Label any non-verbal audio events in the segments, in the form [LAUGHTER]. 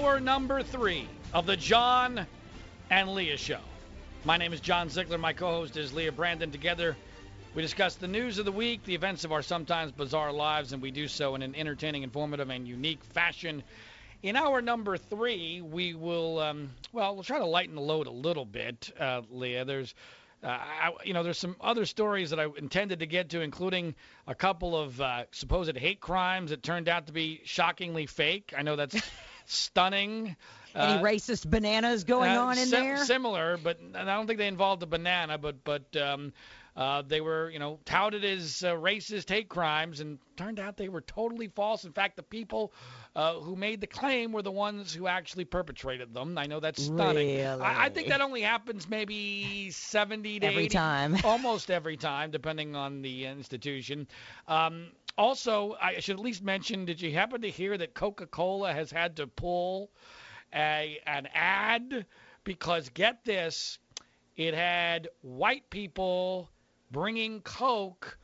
Hour number three of the John and Leah Show. My name is John Ziegler. My co host is Leah Brandon. Together, we discuss the news of the week, the events of our sometimes bizarre lives, and we do so in an entertaining, informative, and unique fashion. In hour number three, we will, um, well, we'll try to lighten the load a little bit, uh, Leah. There's uh, I, you know, there's some other stories that I intended to get to, including a couple of uh, supposed hate crimes that turned out to be shockingly fake. I know that's [LAUGHS] stunning. Any Uh, racist bananas going uh, on in sim- there? Similar, but I don't think they involved a banana, but but um, uh, they were you know touted as uh, racist hate crimes, and turned out they were totally false. In fact, the people uh, who made the claim were the ones who actually perpetrated them. I know that's stunning. I, I think that only happens maybe 70 to Every 80 time. [LAUGHS] almost every time, depending on the institution. Um, also, I should at least mention: Did you happen to hear that Coca-Cola has had to pull a an ad because get this, it had white people bringing Coke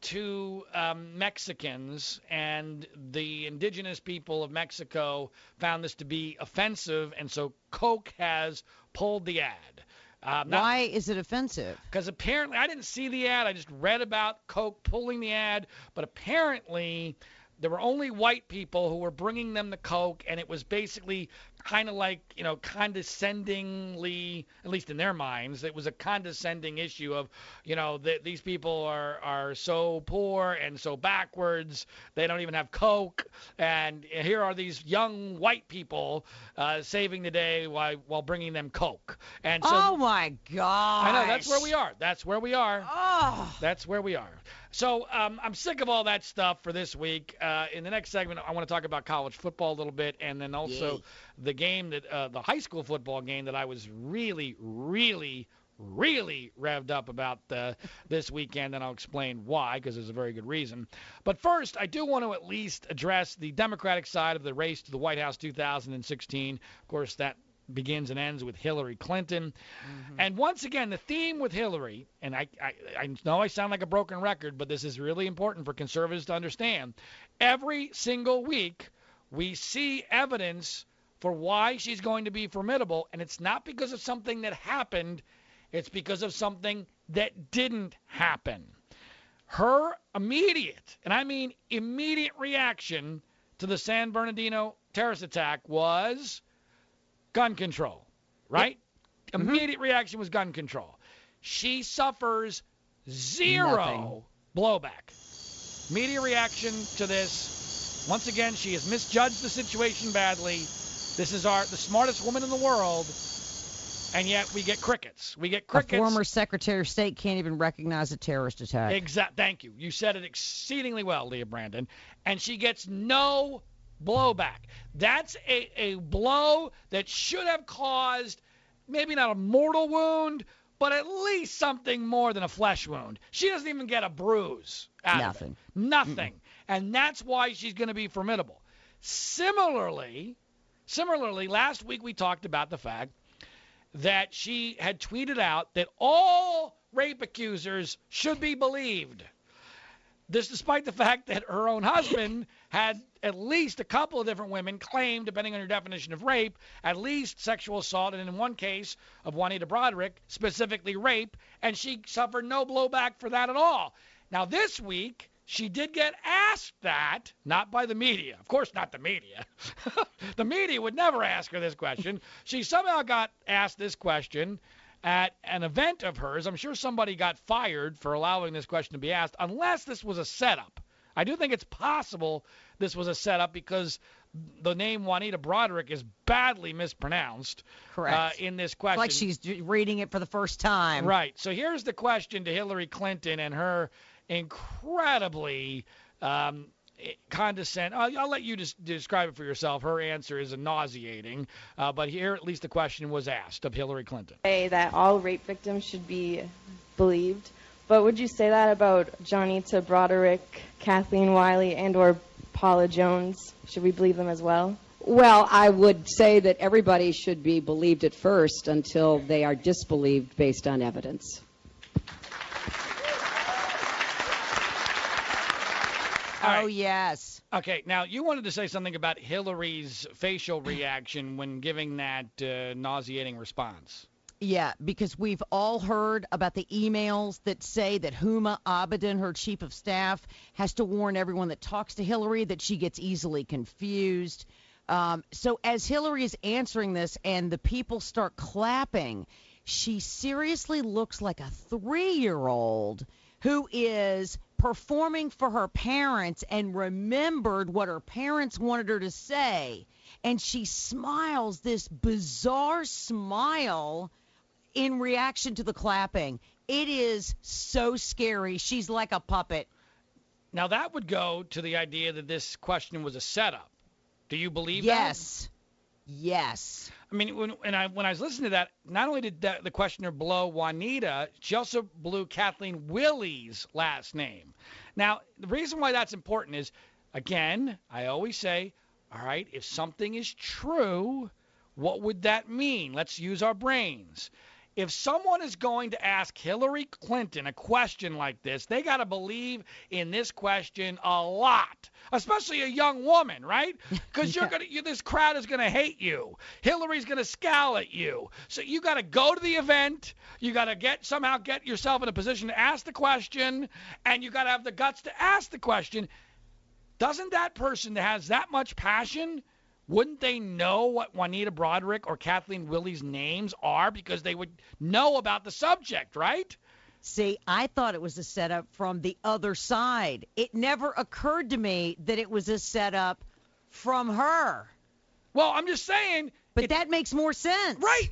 to um, Mexicans, and the indigenous people of Mexico found this to be offensive, and so Coke has pulled the ad. Um, not- Why is it offensive? because apparently I didn't see the ad. I just read about Coke pulling the ad, but apparently there were only white people who were bringing them the Coke, and it was basically kind of like you know condescendingly, at least in their minds, it was a condescending issue of you know that these people are are so poor and so backwards they don't even have Coke, and here are these young white people uh, saving the day while while bringing them Coke, and so. oh my god! I know that's where we are. That's where we are. Oh, That's where we are. So um, I'm sick of all that stuff for this week. Uh, in the next segment, I want to talk about college football a little bit, and then also Yay. the game that uh, the high school football game that I was really, really, really revved up about uh, this weekend, and I'll explain why because there's a very good reason. But first, I do want to at least address the Democratic side of the race to the White House 2016. Of course, that begins and ends with Hillary Clinton. Mm-hmm. And once again, the theme with Hillary, and I, I, I know I sound like a broken record, but this is really important for conservatives to understand. Every single week, we see evidence for why she's going to be formidable, and it's not because of something that happened, it's because of something that didn't happen. Her immediate, and I mean immediate reaction to the San Bernardino terrorist attack was gun control, right? Mm-hmm. Immediate reaction was gun control. She suffers zero Nothing. blowback. Media reaction to this. Once again, she has misjudged the situation badly. This is our the smartest woman in the world, and yet we get crickets. We get a crickets. former Secretary of State can't even recognize a terrorist attack. Exact. Thank you. You said it exceedingly well, Leah Brandon. And she gets no blowback. That's a, a blow that should have caused maybe not a mortal wound, but at least something more than a flesh wound. She doesn't even get a bruise. Out of it. Nothing. Nothing. And that's why she's going to be formidable. Similarly, similarly, last week we talked about the fact that she had tweeted out that all rape accusers should be believed. This despite the fact that her own husband had at least a couple of different women claim, depending on your definition of rape, at least sexual assault, and in one case of Juanita Broaddrick, specifically rape, and she suffered no blowback for that at all. Now, this week, she did get asked that, not by the media. Of course, not the media. [LAUGHS] the media would never ask her this question. She somehow got asked this question at an event of hers. I'm sure somebody got fired for allowing this question to be asked, unless this was a setup. I do think it's possible this was a setup because the name Juanita Broaddrick is badly mispronounced Correct. uh, in this It's question. like she's reading it for the first time. Right. So here's the question to Hillary Clinton and her incredibly um, condescend. I'll, I'll let you just describe it for yourself. Her answer is nauseating, uh, but here at least the question was asked of Hillary Clinton. say that all rape victims should be believed. But would you say that about Johnita Broderick, Kathleen Wiley, and or Paula Jones? Should we believe them as well? Well, I would say that everybody should be believed at first until they are disbelieved based on evidence. All Oh yes. Okay, now you wanted to say something about Hillary's facial reaction when giving that uh, nauseating response. Yeah, because we've all heard about the emails that say that Huma Abedin, her chief of staff, has to warn everyone that talks to Hillary that she gets easily confused. Um, so as Hillary is answering this and the people start clapping, she seriously looks like a three-year-old who is performing for her parents and remembered what her parents wanted her to say. And she smiles this bizarre smile in reaction to the clapping. It is so scary. She's like a puppet. Now that would go to the idea that this question was a setup. Do you believe that? Yes. Yes. I mean, when, when I when I was listening to that, not only did the, the questioner blow Juanita, she also blew Kathleen Willey's last name. Now, the reason why that's important is, again, I always say, all right, if something is true, what would that mean? Let's use our brains. If someone is going to ask Hillary Clinton a question like this, they got to believe in this question a lot, especially a young woman, right? [LAUGHS] Because you're gonna, you, this crowd is gonna hate you. Hillary's gonna scowl at you. So you got to go to the event. You got to get somehow get yourself in a position to ask the question, and you got to have the guts to ask the question. Doesn't that person that has that much passion? Wouldn't they know what Juanita Broaddrick or Kathleen Willey's names are because they would know about the subject, right? See, I thought it was a setup from the other side. It never occurred to me that it was a setup from her. Well, I'm just saying, But it- that makes more sense. right?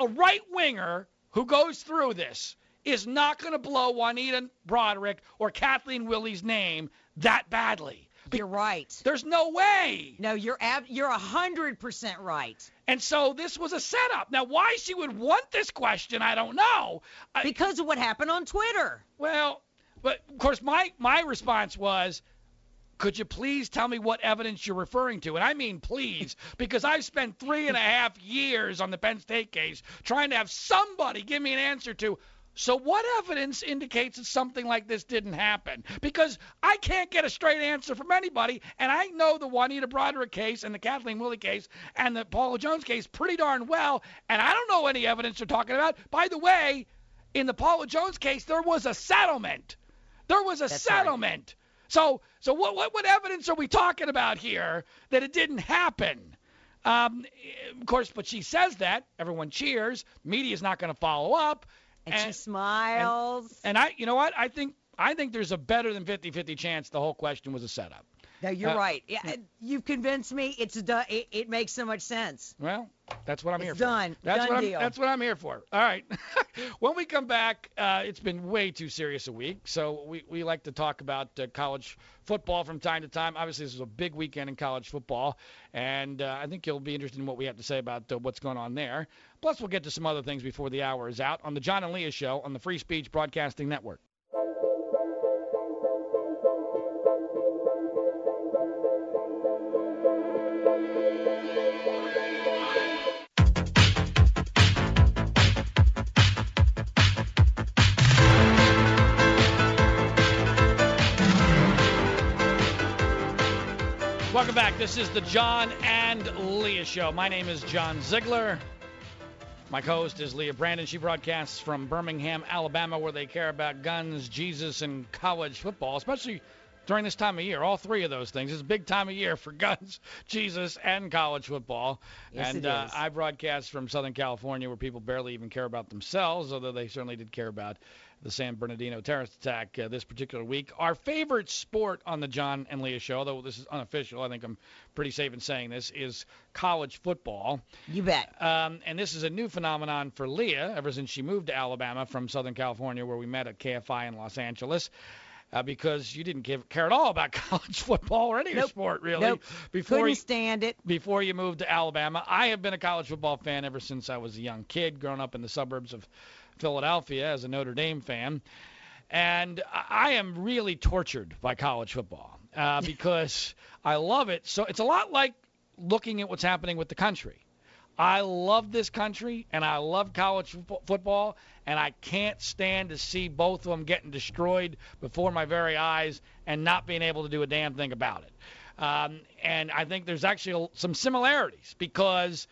A right winger who goes through this is not going to blow Juanita Broaddrick or Kathleen Willey's name that badly. You're right. There's no way. No, you're ab- you're a hundred percent right. And so this was a setup. Now, why she would want this question, I don't know. I, Because of what happened on Twitter. Well, but of course, my my response was, could you please tell me what evidence you're referring to? And I mean please, [LAUGHS] because I've spent three and a half years on the Penn State case trying to have somebody give me an answer to. So what evidence indicates that something like this didn't happen? Because I can't get a straight answer from anybody, and I know the Juanita Broaddrick case and the Kathleen Willey case and the Paula Jones case pretty darn well, and I don't know any evidence they're talking about. By the way, in the Paula Jones case, there was a settlement. There was a That's right. settlement. So, so what, what, what evidence are we talking about here that it didn't happen? Um, of course, but she says that everyone cheers. Media's not going to follow up, And, she smiles. and I, you know what? I think I think there's a better than 50-50 chance the whole question was a setup. no, you're uh, right. Yeah, you've convinced me. It's done. It, it makes so much sense. Well, that's what I'm It's here for. done. That's Done what I'm, deal. That's what I'm here for. All right. [LAUGHS] when we come back, uh, it's been way too serious a week, so we, we like to talk about uh, college football from time to time. Obviously, this is a big weekend in college football, and uh, I think you'll be interested in what we have to say about uh, what's going on there. Plus, we'll get to some other things before the hour is out on the John and Leah Show on the Free Speech Broadcasting Network. Welcome back. This is the John and Leah Show. My name is John Ziegler. My co-host is Leah Brandon. She broadcasts from Birmingham, Alabama, where they care about guns, Jesus, and college football, especially during this time of year. All three of those things. It's a big time of year for [LAUGHS] guns, Jesus, and college football. Yes, and Uh. I broadcast from Southern California, where people barely even care about themselves, although they certainly did care about the San Bernardino terrorist attack uh, this particular week. Our favorite sport on the John and Leah show, though this is unofficial, I think I'm pretty safe in saying this, is college football. You bet. Um, and this is a new phenomenon for Leah ever since she moved to Alabama from Southern California, where we met at KFI in Los Angeles. Uh, because you didn't give, care at all about [LAUGHS] college football or any Nope. sport really Nope. before Couldn't you, stand it. before you moved to Alabama. I have been a college football fan ever since I was a young kid, growing up in the suburbs of Philadelphia as a Notre Dame fan. And I am really tortured by college football uh, [LAUGHS] because I love it. So it's a lot like looking at what's happening with the country. I love this country and I love college fo- football, and I can't stand to see both of them getting destroyed before my very eyes and not being able to do a damn thing about it. Um, and I think there's actually some similarities because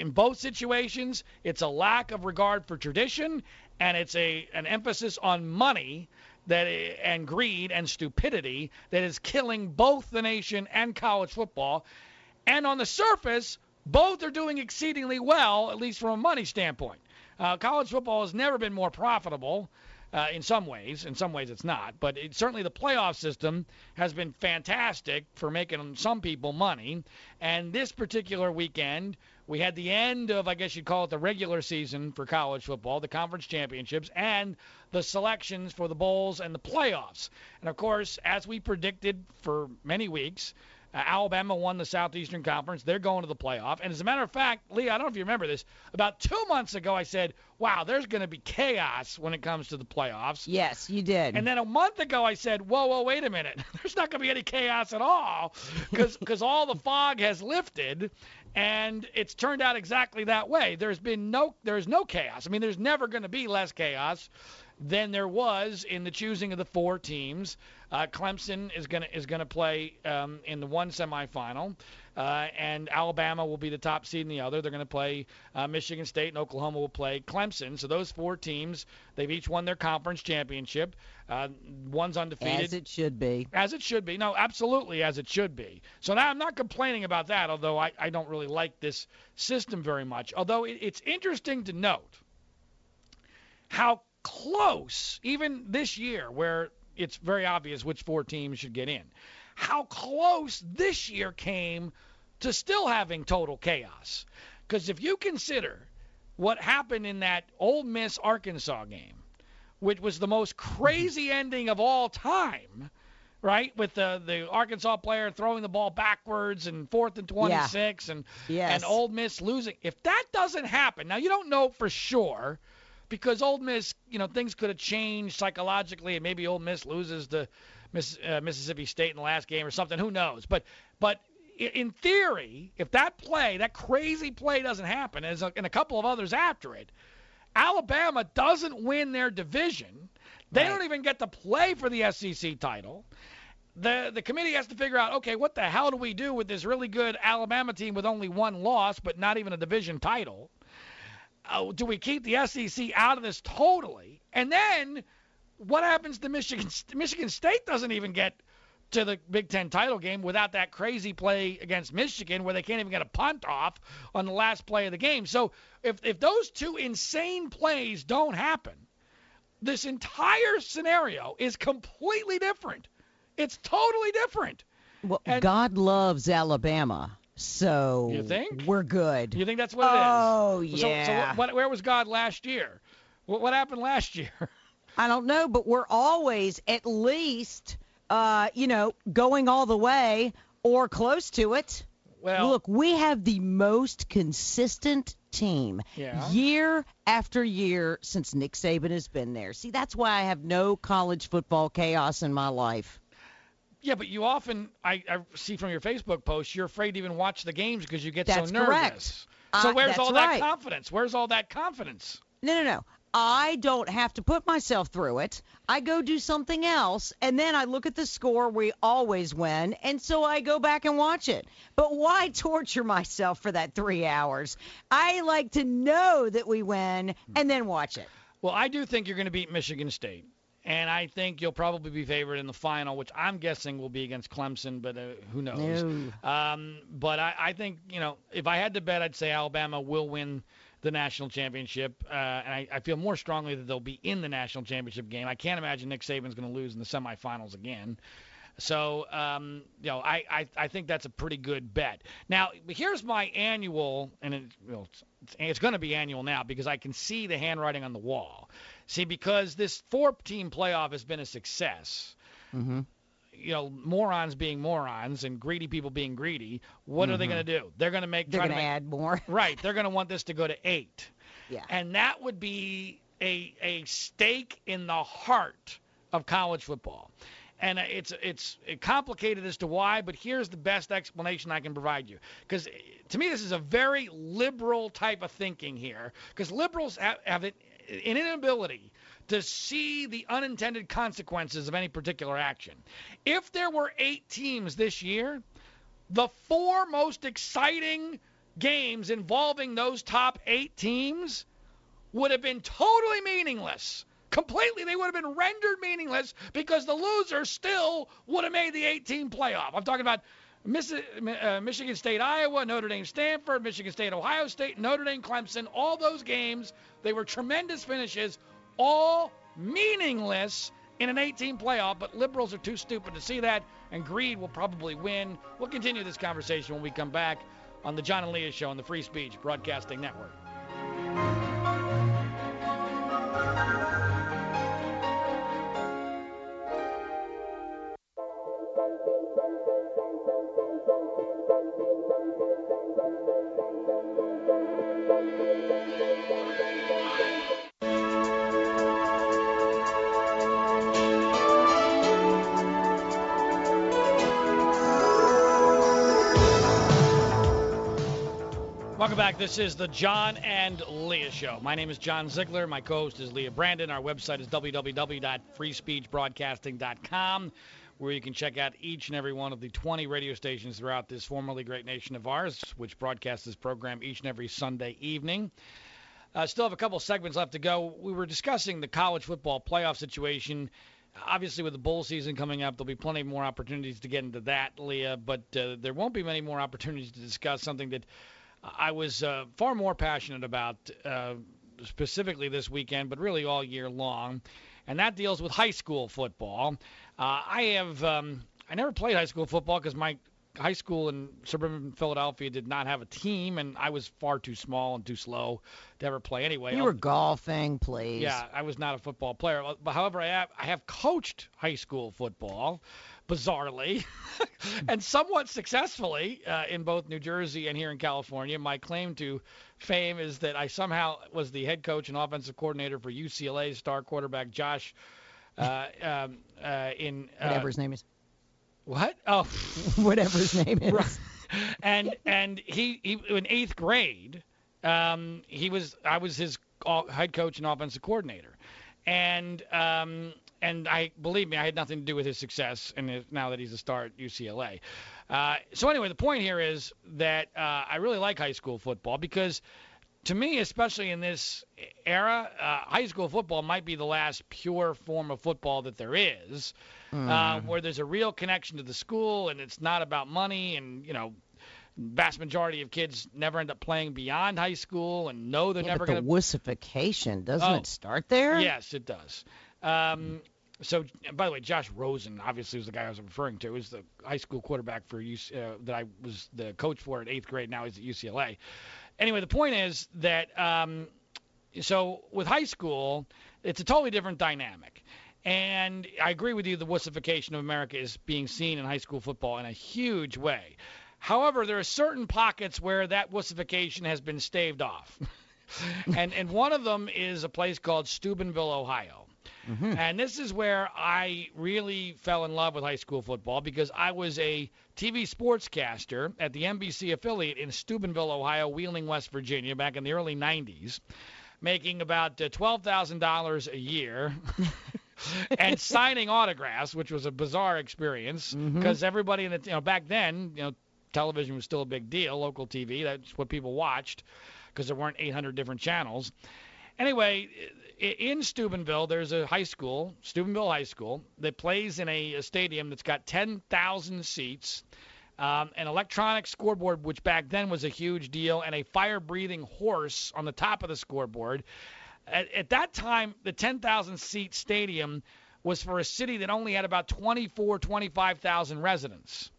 in both situations, it's a lack of regard for tradition and it's a an emphasis on money that and greed and stupidity that is killing both the nation and college football. And on the surface, both are doing exceedingly well, at least from a money standpoint. Uh, college football has never been more profitable. Uh, in some ways, in some ways it's not, but it, certainly the playoff system has been fantastic for making some people money. And this particular weekend, we had the end of, I guess you'd call it the regular season for college football, the conference championships, and the selections for the bowls and the playoffs. And of course, as we predicted for many weeks, uh, Alabama won the Southeastern Conference. They're going to the playoff. And as a matter of fact, Lee, I don't know if you remember this. About two months ago, I said, wow, there's going to be chaos when it comes to the playoffs. Yes, you did. And then a month ago, I said, whoa, whoa, wait a minute. [LAUGHS] There's not going to be any chaos at all because all the fog has lifted. And it's turned out exactly that way. There's been no, there's no chaos. I mean, there's never going to be less chaos than there was in the choosing of the four teams. Uh, Clemson is going to is going to play um, in the one semifinal, uh, and Alabama will be the top seed in the other. They're going to play uh, Michigan State, and Oklahoma will play Clemson. So those four teams, they've each won their conference championship. Uh, one's undefeated. As it should be. As it should be. No, absolutely as it should be. So now I'm not complaining about that, although I, I don't really like this system very much. Although it, it's interesting to note how close, even this year, where it's very obvious which four teams should get in. How close this year came to still having total chaos. Because if you consider what happened in that Ole Miss Arkansas game, which was the most crazy mm-hmm. ending of all time, right? With the the Arkansas player throwing the ball backwards and fourth and 26 yeah. and yes. and Ole Miss losing. If that doesn't happen, now you don't know for sure because Ole Miss, you know, things could have changed psychologically, and maybe Ole Miss loses to Miss, uh, Mississippi State in the last game or something. Who knows? But but in theory, if that play, that crazy play doesn't happen, and a couple of others after it, Alabama doesn't win their division. They right. don't even get to play for the SEC title. The the committee has to figure out, okay, what the hell do we do with this really good Alabama team with only one loss, but not even a division title? Uh, do we keep the SEC out of this totally? And then what happens to Michigan? Michigan State doesn't even get to the Big Ten title game without that crazy play against Michigan where they can't even get a punt off on the last play of the game. So if if those two insane plays don't happen, this entire scenario is completely different. It's totally different. Well, and, God loves Alabama. So you think we're good? You think that's what it is? Oh yeah. So, so what, where was God last year? What, what happened last year? [LAUGHS] I don't know, but we're always at least, uh, you know, going all the way or close to it. Well, look, we have the most consistent team yeah. year after year since Nick Saban has been there. See, that's why I have no college football chaos in my life. Yeah, but you often I, I see from your Facebook posts you're afraid to even watch the games because you get that's so nervous. Correct. So uh, where's all that confidence? Where's all that confidence? No, no, no. I don't have to put myself through it. I go do something else, and then I look at the score. We always win, and so I go back and watch it. But why [LAUGHS] torture myself for that three hours? I like to know that we win and then watch it. Well, I do think you're going to beat Michigan State and I think you'll probably be favored in the final, which I'm guessing will be against Clemson, but uh, who knows? No. Um, but I, I think you know, if I had to bet, I'd say Alabama will win the national championship, uh, and I, I feel more strongly that they'll be in the national championship game. I can't imagine Nick Saban's going to lose in the semifinals again. So, um, you know, I, I, I think that's a pretty good bet. Now, here's my annual, and it, you know, it's, it's going to be annual now because I can see the handwriting on the wall. See, because this four-team playoff has been a success. Mm-hmm. You know, morons being morons and greedy people being greedy. What mm-hmm. are they going to do? They're going to make. They're going to add more. [LAUGHS] right. They're going to want this to go to eight. Yeah. And that would be a a stake in the heart of college football. And it's it's complicated as to why. But here's the best explanation I can provide you, because to me this is a very liberal type of thinking here, because liberals have, have an inability to see the unintended consequences of any particular action. If there were eight teams this year, the four most exciting games involving those top eight teams would have been totally meaningless. Completely, they would have been rendered meaningless because the loser still would have made the 18 playoff. I'm talking about uh, Michigan State, Iowa, Notre Dame, Stanford, Michigan State, Ohio State, Notre Dame, Clemson. All those games, they were tremendous finishes, all meaningless in an 18 playoff. But liberals are too stupid to see that, and greed will probably win. We'll continue this conversation when we come back on the John and Leah Show on the Free Speech Broadcasting Network. Welcome back. This is the John and Leah Show. My name is John Ziegler. My co host is Leah Brandon. Our website is www.freespeechbroadcasting.com, where you can check out each and every one of the 20 radio stations throughout this formerly great nation of ours, which broadcasts this program each and every Sunday evening. Uh, still have a couple segments left to go. We were discussing the college football playoff situation. Obviously, with the bowl season coming up, there'll be plenty more opportunities to get into that, Leah, but uh, there won't be many more opportunities to discuss something that I was uh, far more passionate about uh, specifically this weekend, but really all year long, and that deals with high school football. Uh, I have um, I never played high school football because my high school in suburban Philadelphia did not have a team, and I was far too small and too slow to ever play anyway. You were golfing, please. Yeah, I was not a football player. But however, I have I have coached high school football bizarrely, [LAUGHS] and somewhat successfully uh, in both New Jersey and here in California. My claim to fame is that I somehow was the head coach and offensive coordinator for UCLA star quarterback Josh. Uh, [LAUGHS] um, uh, in uh, whatever his name is. What? Oh, [LAUGHS] whatever his name is. Right. And and he, he in eighth grade, um, he was I was his head coach and offensive coordinator, and um, and I believe me, I had nothing to do with his success, and now that he's a star at UCLA. Uh, so anyway, the point here is that uh, I really like high school football because, to me, especially in this era, uh, high school football might be the last pure form of football that there is, mm. where there's a real connection to the school, and it's not about money, and you know, vast majority of kids never end up playing beyond high school and know they're yeah, never going to. The wussification doesn't oh, it start there? Yes, it does. Um, so, by the way, Josh Rosen obviously was the guy I was referring to. Was the high school quarterback for UC, uh, that I was the coach for at eighth grade. Now he's at UCLA. Anyway, the point is that um, so with high school, it's a totally different dynamic. And I agree with you, the wussification of America is being seen in high school football in a huge way. However, there are certain pockets where that wussification has been staved off. [LAUGHS] and and one of them is a place called Steubenville, Ohio. Mm-hmm. And this is where I really fell in love with high school football because I was a TV sportscaster at the NBC affiliate in Steubenville, Ohio, Wheeling, West Virginia, back in the early 90s, making about uh, $12,000 a year. [LAUGHS] and signing autographs, which was a bizarre experience because mm-hmm. everybody in the you know back then you know television was still a big deal, local TV. That's what people watched because there weren't 800 different channels. Anyway, in Steubenville, there's a high school, Steubenville High School, that plays in a, a stadium that's got 10,000 seats, um, an electronic scoreboard, which back then was a huge deal, and a fire-breathing horse on the top of the scoreboard. At, at that time, the 10,000 seat stadium was for a city that only had about 24, 25,000 residents.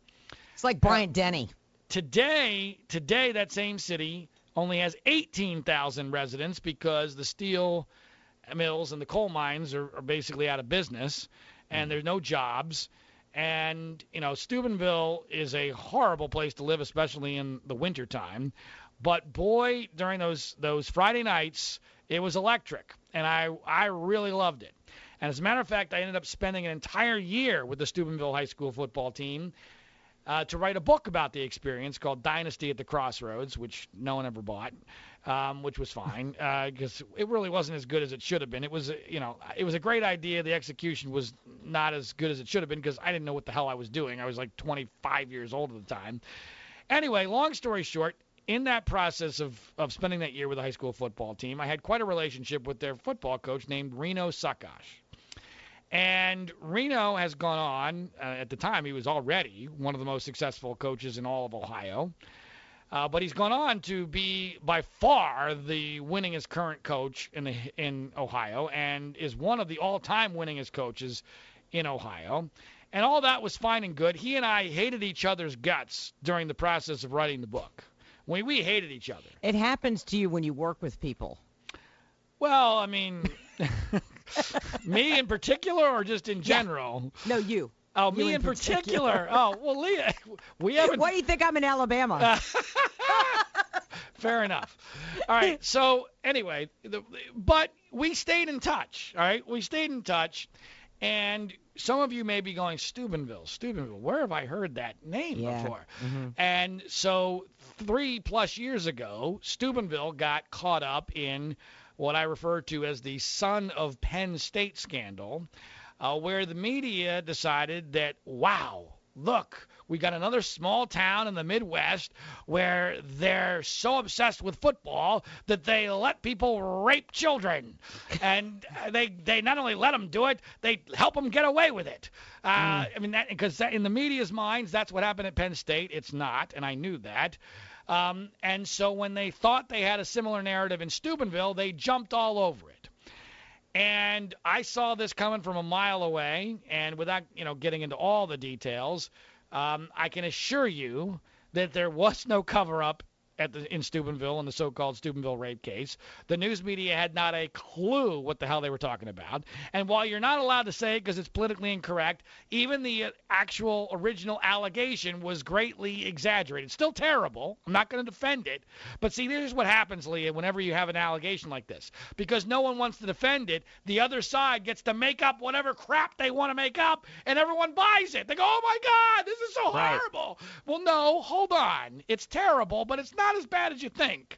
It's like Bryant Denny. Today, today that same city only has 18,000 residents because the steel mills and the coal mines are, are basically out of business, and mm. there's no jobs. And you know, Steubenville is a horrible place to live, especially in the wintertime. But boy, during those those Friday nights, it was electric, and I I really loved it. And as a matter of fact, I ended up spending an entire year with the Steubenville High School football team uh, to write a book about the experience called Dynasty at the Crossroads, which no one ever bought, um, which was fine because [LAUGHS] uh, it really wasn't as good as it should have been. It was, you know, it was a great idea. The execution was not as good as it should have been because I didn't know what the hell I was doing. I was like 25 years old at the time. Anyway, long story short, in that process of, of spending that year with the high school football team, I had quite a relationship with their football coach named Reno Saccoccia. And Reno has gone on, uh, at the time, he was already one of the most successful coaches in all of Ohio. Uh, but he's gone on to be by far the winningest current coach in the, in Ohio, and is one of the all-time winningest coaches in Ohio. And all that was fine and good. He and I hated each other's guts during the process of writing the book. We we hated each other. It happens to you when you work with people. Well, I mean, [LAUGHS] [LAUGHS] me in particular, or just in general? No, you. Oh, You me in in particular. particular. oh, well, Leah, we haven't. Why do you think I'm in Alabama? [LAUGHS] Fair enough. All right. So anyway, the, but we stayed in touch. All right, we stayed in touch, and some of you may be going Steubenville, Steubenville. Where have I heard that name Yeah. before? Mhm. And so three plus years ago, Steubenville got caught up in what I refer to as the Son of Penn State scandal, uh, where the media decided that, wow, look, we got another small town in the Midwest where they're so obsessed with football that they let people rape children, [LAUGHS] and they they not only let them do it, they help them get away with it. Uh, I mean, because in the media's minds, that's what happened at Penn State. It's not, and I knew that. Um, and so when they thought they had a similar narrative in Steubenville, they jumped all over it. And I saw this coming from a mile away, and without you know getting into all the details, um, I can assure you that there was no cover-up at the in Steubenville in the so-called Steubenville rape case. The news media had not a clue what the hell they were talking about. And while you're not allowed to say it because it's politically incorrect, even the uh, actual original allegation was greatly exaggerated. Still terrible. I'm not going to defend it. But see, this is what happens, Leah, whenever you have an allegation like this. Because no one wants to defend it, the other side gets to make up whatever crap they want to make up, and everyone buys it. They go, oh my God, this is so Right. horrible. Well, no, hold on. It's terrible, but it's not as bad as you think.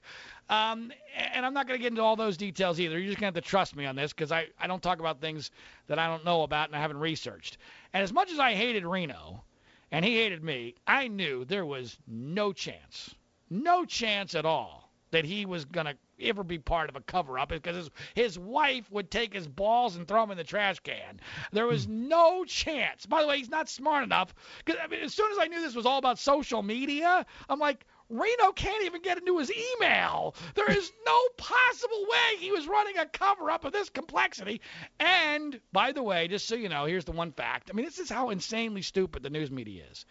Um, and I'm not going to get into all those details either. You're just going to have to trust me on this because I, I don't talk about things that I don't know about and I haven't researched. And as much as I hated Reno and he hated me, I knew there was no chance, no chance at all that he was going to ever be part of a cover up because his, his wife would take his balls and throw them in the trash can. There was no chance. By the way, he's not smart enough. Cause, I mean, as soon as I knew this was all about social media, I'm like, Reno can't even get into his email. There is no possible way he was running a cover up of this complexity. And by the way, just so you know, here's the one fact. I mean, this is how insanely stupid the news media is.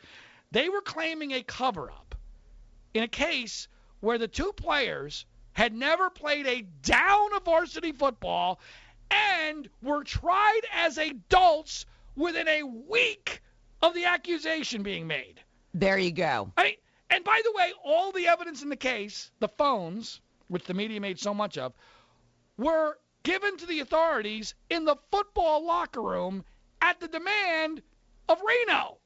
They were claiming a cover up in a case where the two players had never played a down of varsity football and were tried as adults within a week of the accusation being made. There you go. I mean, and by the way, all the evidence in the case, the phones, which the media made so much of, were given to the authorities in the football locker room at the demand of Reno.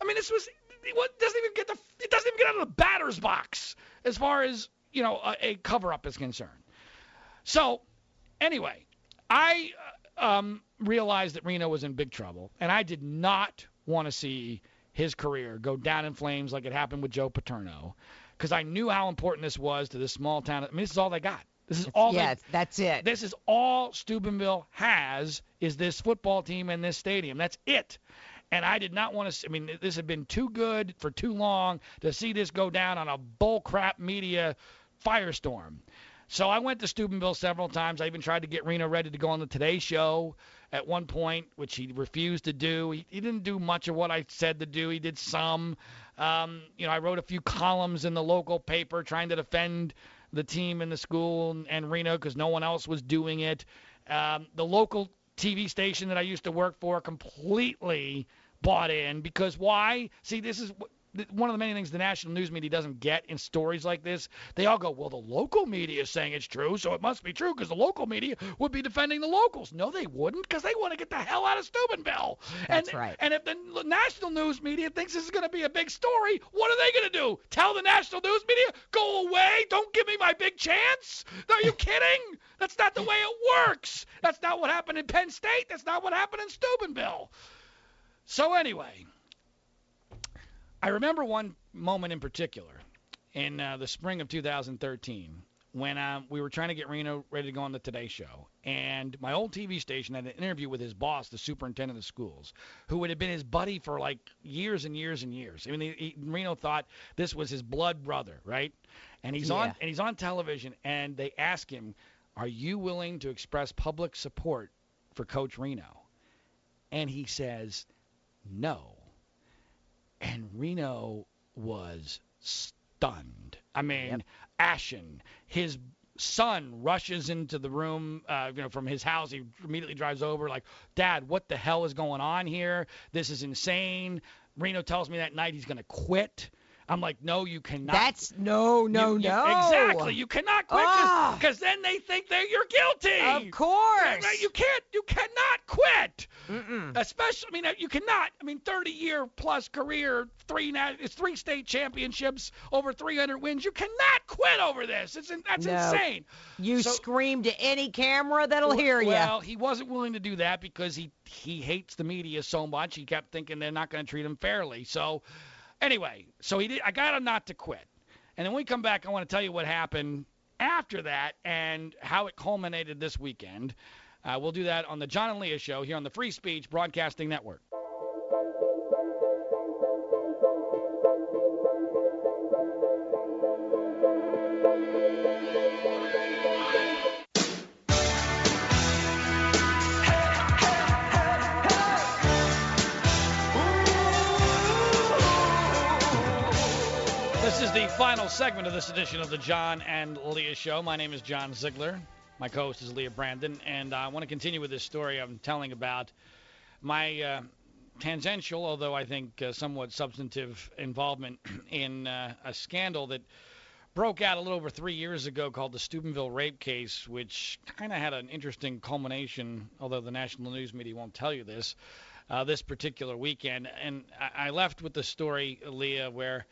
I mean, this was it doesn't even get the it doesn't even get out of the batter's box as far as you know a, a cover up is concerned. So anyway, I uh, um, realized that Reno was in big trouble, and I did not want to see his career go down in flames like it happened with Joe Paterno, because I knew how important this was to this small town. I mean, this is all they got. This is all yeah, they, that's it. this is all Steubenville has is this football team and this stadium. That's it. And I did not want to. I mean, this had been too good for too long to see this go down on a bullcrap media firestorm. So I went to Steubenville several times. I even tried to get Reno ready to go on the Today Show at one point, which he refused to do. He, he didn't do much of what I said to do. He did some. Um, you know, I wrote a few columns in the local paper trying to defend the team and the school and, and Reno because no one else was doing it. Um, the local TV station that I used to work for completely bought in because why? See, this is one of the many things the national news media doesn't get in stories like this. They all go, well, the local media is saying it's true, so it must be true because the local media would be defending the locals. No, they wouldn't because they want to get the hell out of Steubenville. That's and, right. And if the national news media thinks this is going to be a big story, what are they going to do? Tell the national news media, go away, don't give me my big chance? Are you [LAUGHS] kidding? That's not the way it works. That's not what happened in Penn State. That's not what happened in Steubenville. So anyway, I remember one moment in particular in uh, the spring of 2013 when um, we were trying to get Reno ready to go on the Today Show, and my old TV station had an interview with his boss, the superintendent of schools, who would have been his buddy for like years and years and years. I mean, he, he, Reno thought this was his blood brother, right? And he's Yeah. on and he's on television, and they ask him, "Are you willing to express public support for Coach Reno?" And he says, "No." And Reno was stunned. I mean, Yep. ashen. His son rushes into the room, uh, you know, from his house. He immediately drives over, like, Dad, what the hell is going on here? This is insane. Reno tells me that night he's going to quit. I'm like, no, you cannot. That's no, no, You- you- no. Exactly. You cannot quit Ah. because then they think that you're guilty. Of course. You can't. You cannot quit. Mm-mm. Especially, I mean, you cannot. I mean, 30-year plus career, three it's three state championships, over 300 wins. You cannot quit over this. It's that's No. insane. You So- scream to any camera that'll hear you. Well, he wasn't willing to do that because he he hates the media so much. He kept thinking they're not going to treat him fairly. So, anyway, so he did. I got him not to quit. And then when we come back, I want to tell you what happened after that and how it culminated this weekend. Uh, we'll do that on the John and Leah Show here on the Free Speech Broadcasting Network. Segment of this edition of the John and Leah Show. My name is John Ziegler. My co-host is Leah Brandon, and I want to continue with this story I'm telling about my uh, tangential, although I think uh, somewhat substantive, involvement [CLEARS THROAT] in uh, a scandal that broke out a little over three years ago called the Steubenville rape case, which kind of had an interesting culmination, although the national news media won't tell you this, uh, this particular weekend. And I, I left with the story, Leah, where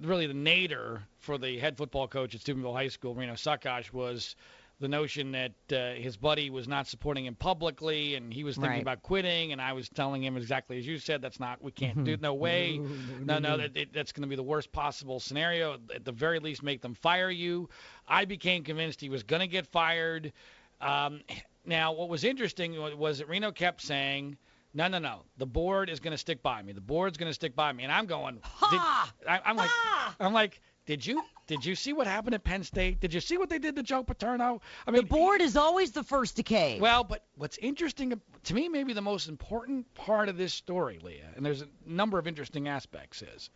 really the nadir for the head football coach at Steubenville High School, Reno Saccoccia, was the notion that uh, his buddy was not supporting him publicly and he was thinking Right. about quitting and I was telling him exactly as you said that's not we can't do no [LAUGHS] way. [LAUGHS] No no that, it, that's going to be the worst possible scenario. At the very least make them fire you. I became convinced he was going to get fired. Um, now what was interesting was that Reno kept saying no no no the board is going to stick by me the board's going to stick by me and I'm going did- Ha! I, I'm like Ha! I'm like did you did you see what happened at Penn State? Did you see what they did to Joe Paterno? I mean, the board is always the first to cave. well, but what's interesting to me, maybe the most important part of this story, Leah, and there's a number of interesting aspects, is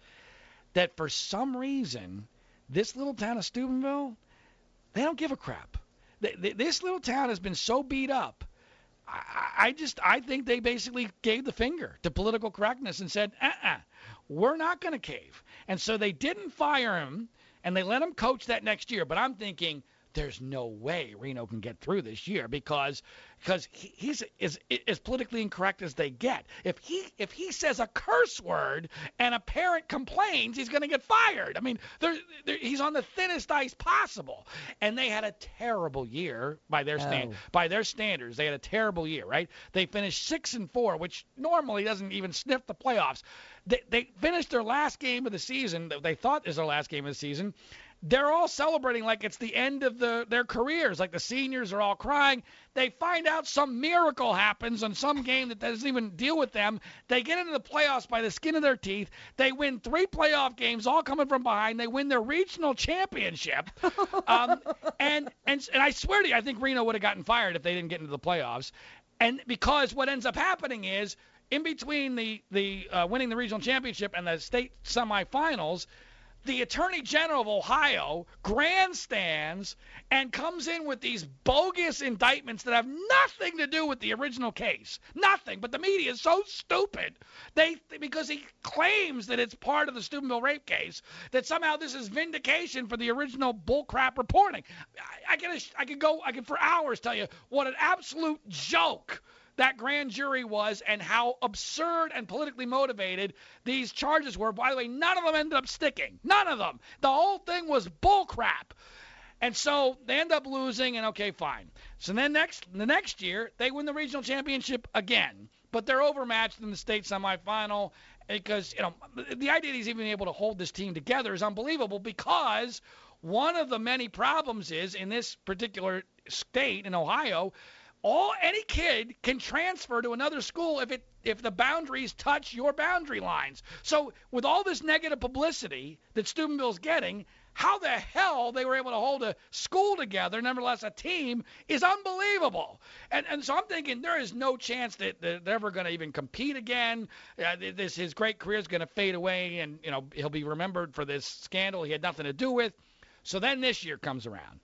that for some reason, this little town of Steubenville, they don't give a crap. Th- th- This little town has been so beat up. I- just I think they basically gave the finger to political correctness and said, uh-uh, we're not going to cave. And so they didn't fire him, and they let him coach that next year. But I'm thinking there's no way Reno can get through this year because because he, he's as as politically incorrect as they get. If he if he says a curse word and a parent complains, he's going to get fired. I mean, there, there, he's on the thinnest ice possible. And they had a terrible year by their stand Oh. by their standards. They had a terrible year, right? They finished six and four, which normally doesn't even sniff the playoffs. They they finished their last game of the season. that They thought is their last game of the season. They're all celebrating like it's the end of the, their careers. Like the seniors are all crying. They find out some miracle happens on some game that doesn't even deal with them. They get into the playoffs by the skin of their teeth. They win three playoff games, all coming from behind. They win their regional championship. [LAUGHS] Um, and, and and I swear to you, I think Reno would have gotten fired if they didn't get into the playoffs. And because what ends up happening is in between the the uh, winning the regional championship and the state semifinals, the Attorney General of Ohio grandstands and comes in with these bogus indictments that have nothing to do with the original case. Nothing. But the media is so stupid. They because he claims that it's part of the Steubenville rape case that somehow this is vindication for the original bullcrap reporting. I, I can I can go I can for hours tell you what an absolute joke that grand jury was and how absurd and politically motivated these charges were. By the way, none of them ended up sticking. None of them. The whole thing was bullcrap. And so they end up losing, and okay, fine. So then next the next year they win the regional championship again, but they're overmatched in the state semifinal because you know the idea that he's even able to hold this team together is unbelievable because one of the many problems is in this particular state in Ohio all any kid can transfer to another school if it if the boundaries touch your boundary lines. So with all this negative publicity that Steubenville's getting, how the hell they were able to hold a school together, nevertheless a team, is unbelievable. And and so I'm thinking there is no chance that, they're ever going to even compete again. Uh, this his great career is going to fade away, and you know he'll be remembered for this scandal he had nothing to do with. So then this year comes around,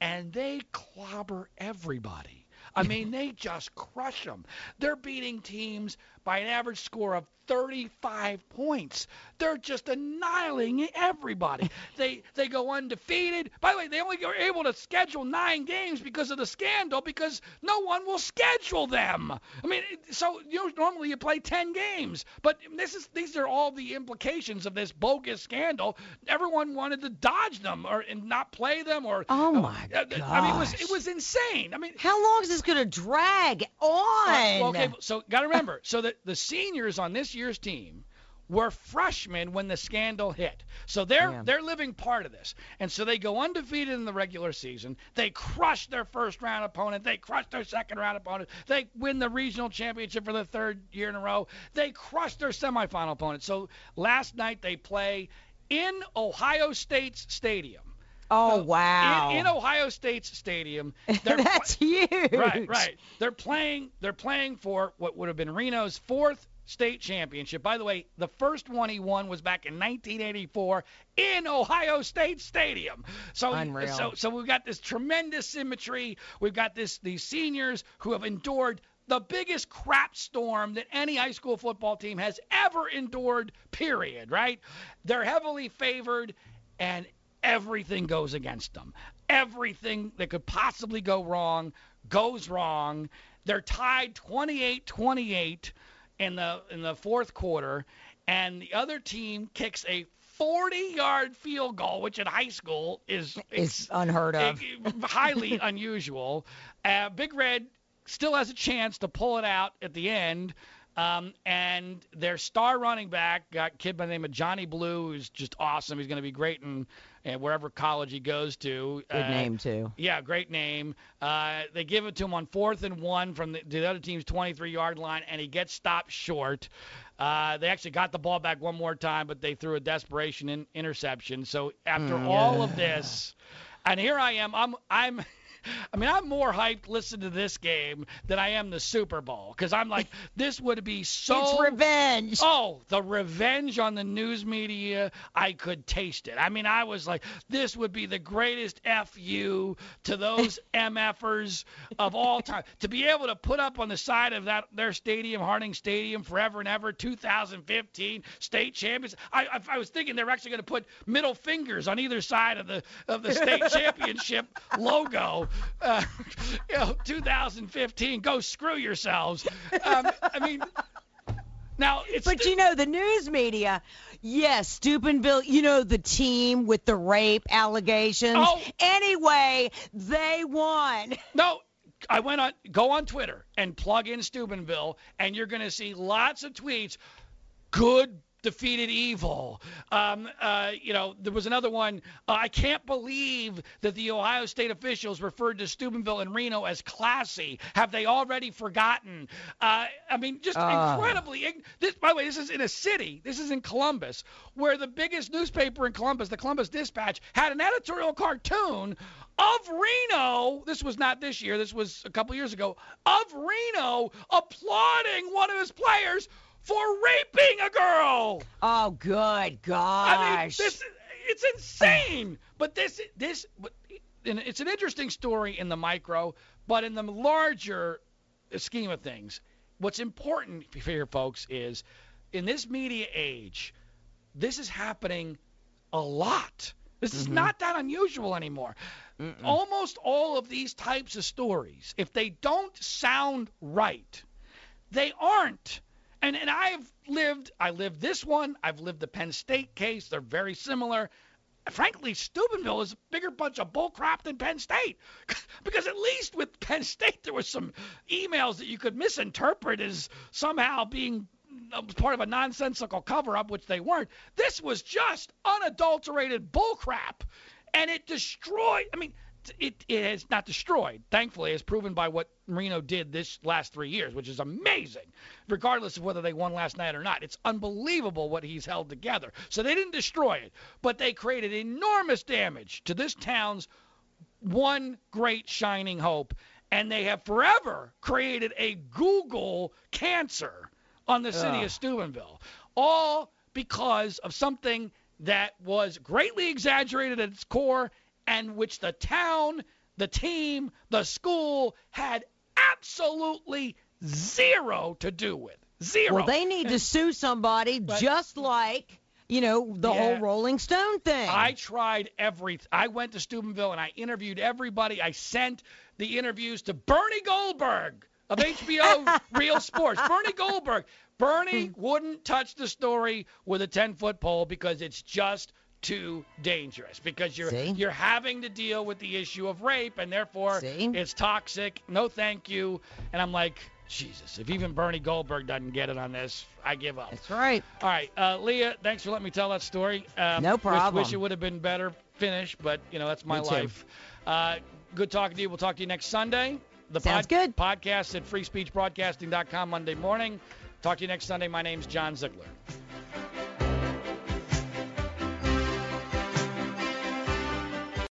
and they clobber everybody. I mean, they just crush them. They're beating teams by an average score of 35 points. They're just annihilating everybody. [LAUGHS] they they go undefeated. By the way, they only are able to schedule nine games because of the scandal because no one will schedule them. I mean, so you know normally you play 10 games, but this is these are all the implications of this bogus scandal. Everyone wanted to dodge them or and not play them or Oh my uh, gosh. I mean, it was it was insane. I mean, How long is this going to drag on? well, okay, so got to remember, so the the seniors on this year's team were freshmen when the scandal hit. So they're Yeah. they're living part of this. And so they go undefeated in the regular season. They crush their first round opponent. They crush their second round opponent. They win the regional championship for the third year in a row. They crush their semifinal opponent. So last night they play in Ohio State's stadium. Oh, So wow. In, in Ohio State's stadium. [LAUGHS] They're That's huge. right, right. They're playing. They're playing for what would have been Reno's fourth state championship. By the way, the first one he won was back in 1984 in Ohio State Stadium. So, Unreal. so, so we've got this tremendous symmetry. We've got this these seniors who have endured the biggest crap storm that any high school football team has ever endured. Period. Right? They're heavily favored, and everything goes against them. Everything that could possibly go wrong goes wrong. They're tied 28-28 in the in the fourth quarter, and the other team kicks a 40-yard field goal, which in high school is It's unheard of. [LAUGHS] highly [LAUGHS] unusual. Uh, Big Red still has a chance to pull it out at the end. Um, and their star running back, got a kid by the name of Johnny Blue, who's just awesome. He's going to be great in, in wherever college he goes to. Good Uh, name, too. yeah, great name. Uh, they give it to him on fourth and one from the, the other team's 23-yard line, and he gets stopped short. Uh, they actually got the ball back one more time, but they threw a desperation in, interception. So after all of this, and here I am, I'm I'm. [LAUGHS] I mean, I'm more hyped listening to this game than I am the Super Bowl because I'm like, [LAUGHS] this would be so. it's revenge. Oh, the revenge on the news media. I could taste it. I mean, I was like, this would be the greatest FU to those [LAUGHS] MFers of all time. To be able to put up on the side of that their stadium, Harding Stadium, forever and ever, 2015 state champions. I, I, I was thinking they were actually going to put middle fingers on either side of the of the state [LAUGHS] championship logo. [LAUGHS] Uh, you know, 2015. Go screw yourselves. Um, I mean. Now it's But you know, the news media, yes, Steubenville, you know, the team with the rape allegations. Oh. Anyway, they won. [LAUGHS] No, I went on go on Twitter and plug in Steubenville, and you're going to see lots of tweets. Good defeated evil. Um, uh, you know, there was another one. Uh, I can't believe that the Ohio State officials referred to Steubenville and Reno as classy. Have they already forgotten? Uh, I mean, just Ah. incredibly. This, by the way, this is in a city. This is in Columbus, where the biggest newspaper in Columbus, the Columbus Dispatch, had an editorial cartoon of Reno. This was not this year. This was a couple years ago. Of Reno applauding one of his players for raping a girl. Oh, good gosh. I mean, this it's insane. But this this it's an interesting story in the micro, but in the larger scheme of things, what's important for here, folks, is in this media age, this is happening a lot. This is Mhm. not that unusual anymore. Mm-mm. Almost all of these types of stories, if they don't sound right, they aren't. And and I've lived I lived this one, I've lived the Penn State case, they're very similar. Frankly, Steubenville is a bigger bunch of bullcrap than Penn State. [LAUGHS] because at least with Penn State there was some emails that you could misinterpret as somehow being uh, part of a nonsensical cover up, which they weren't. This was just unadulterated bullcrap. And it destroyed I mean it, it has not destroyed, thankfully, as proven by what Marino did this last three years, which is amazing, regardless of whether they won last night or not. It's unbelievable what he's held together. So they didn't destroy it, but they created enormous damage to this town's one great shining hope, and they have forever created a Google cancer on the city of Steubenville, all because of something that was greatly exaggerated at its core and which the town, the team, the school had absolutely zero to do with. Zero. Well, they need to sue somebody But- just like, you know, the Yeah. whole Rolling Stone thing. I tried every. I went to Steubenville and I interviewed everybody. I sent the interviews to Bernie Goldberg of HBO [LAUGHS] Real Sports. Bernie Goldberg. Bernie Hmm. wouldn't touch the story with a 10 foot pole because it's just too dangerous. Because you're See? you're having to deal with the issue of rape and therefore See? it's toxic. No, thank you. And I'm like. Jesus, if even Bernie Goldberg doesn't get it on this, I give up. That's right. All right, uh, Leah, thanks for letting me tell that story. Um, No wish- problem. Wish, it would have been better finish, but you know that's my Me life. Uh, good talking to you. We'll talk to you next Sunday. The Sounds good. Podcast at freespeechbroadcasting.com Monday morning. Talk to you next Sunday. My name's John Ziegler.